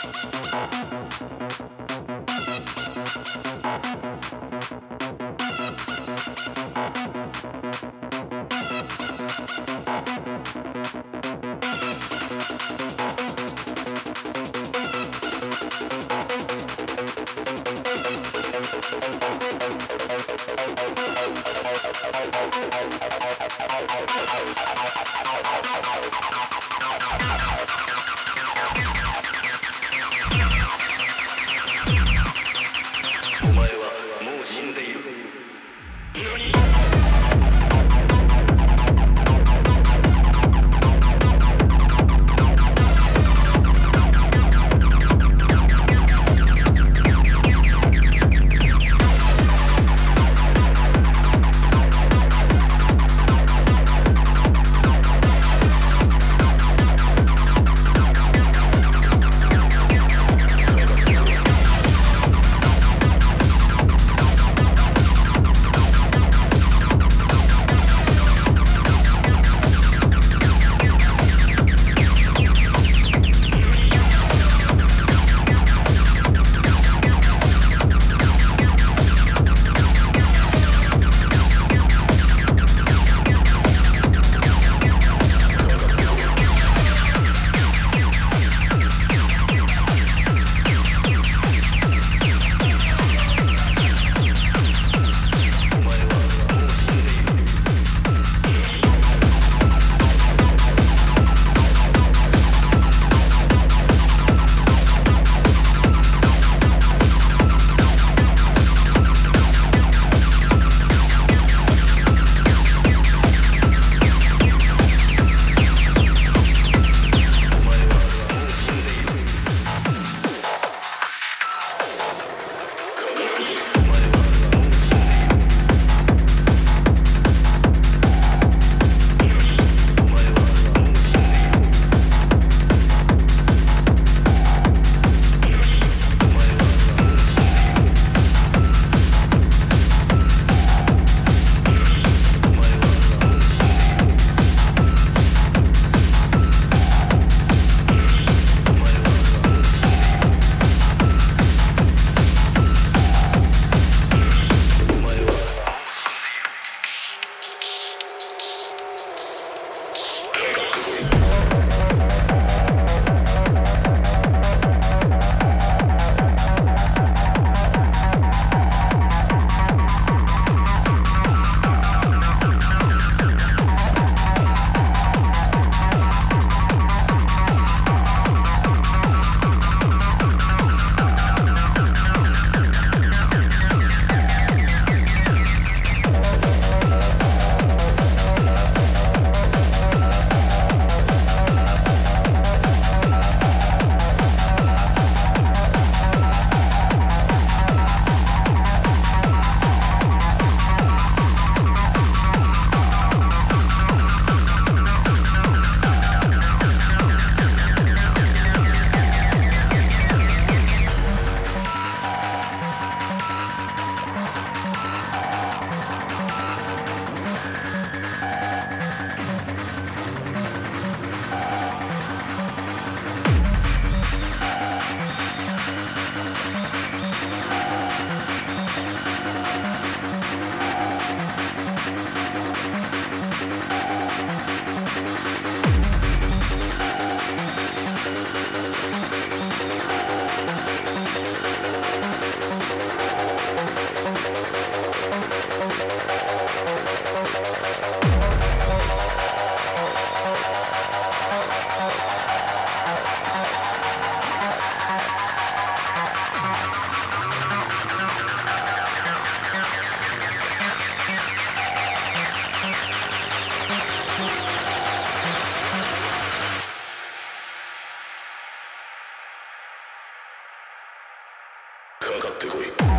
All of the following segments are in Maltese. Thank you. かかってこい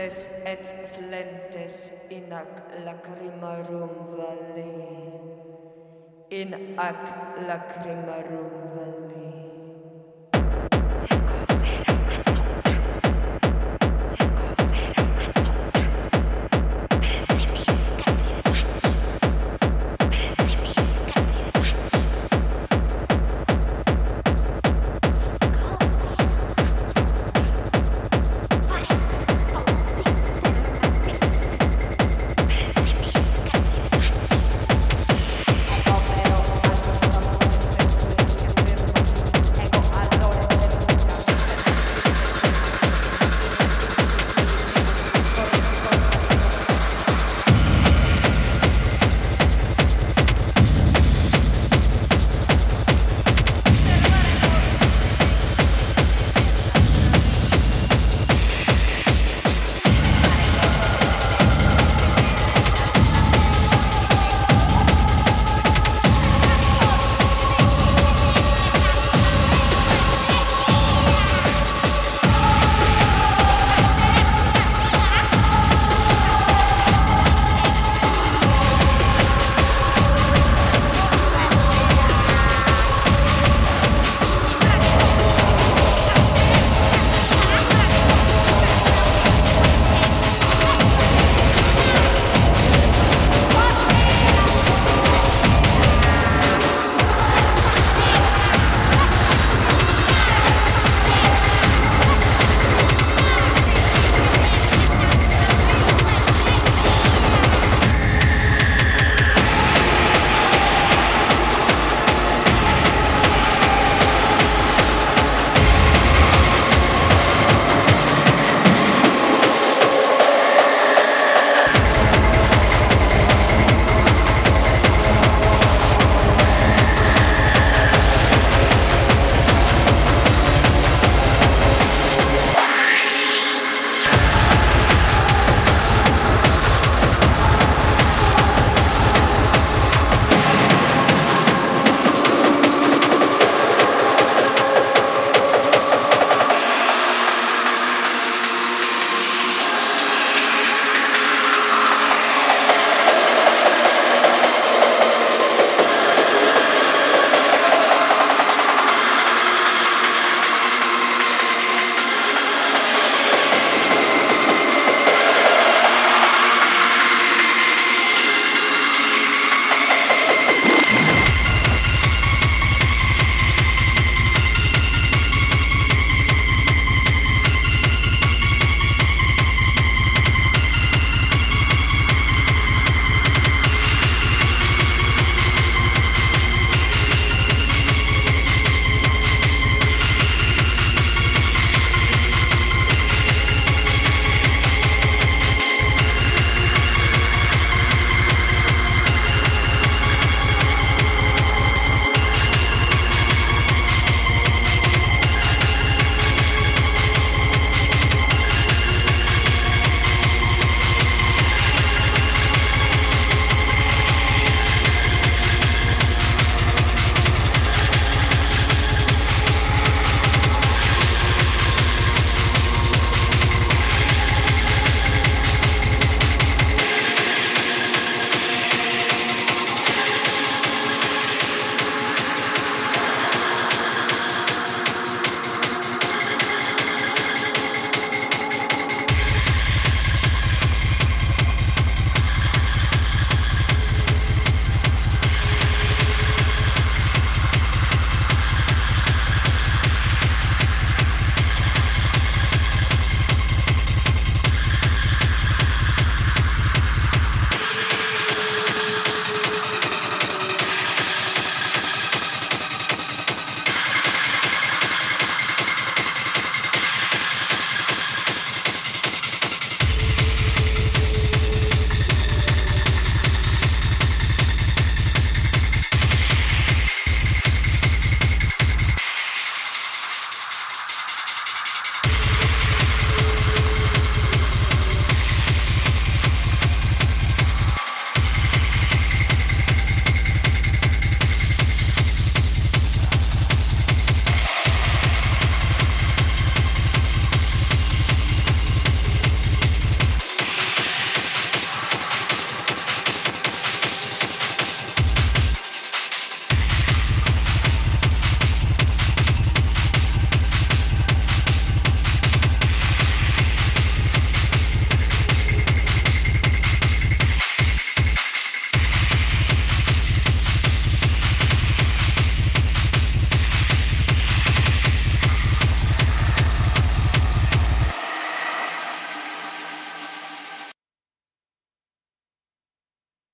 lentes et flentes in ac lacrimarum vallei. In ac lacrimarum vallei.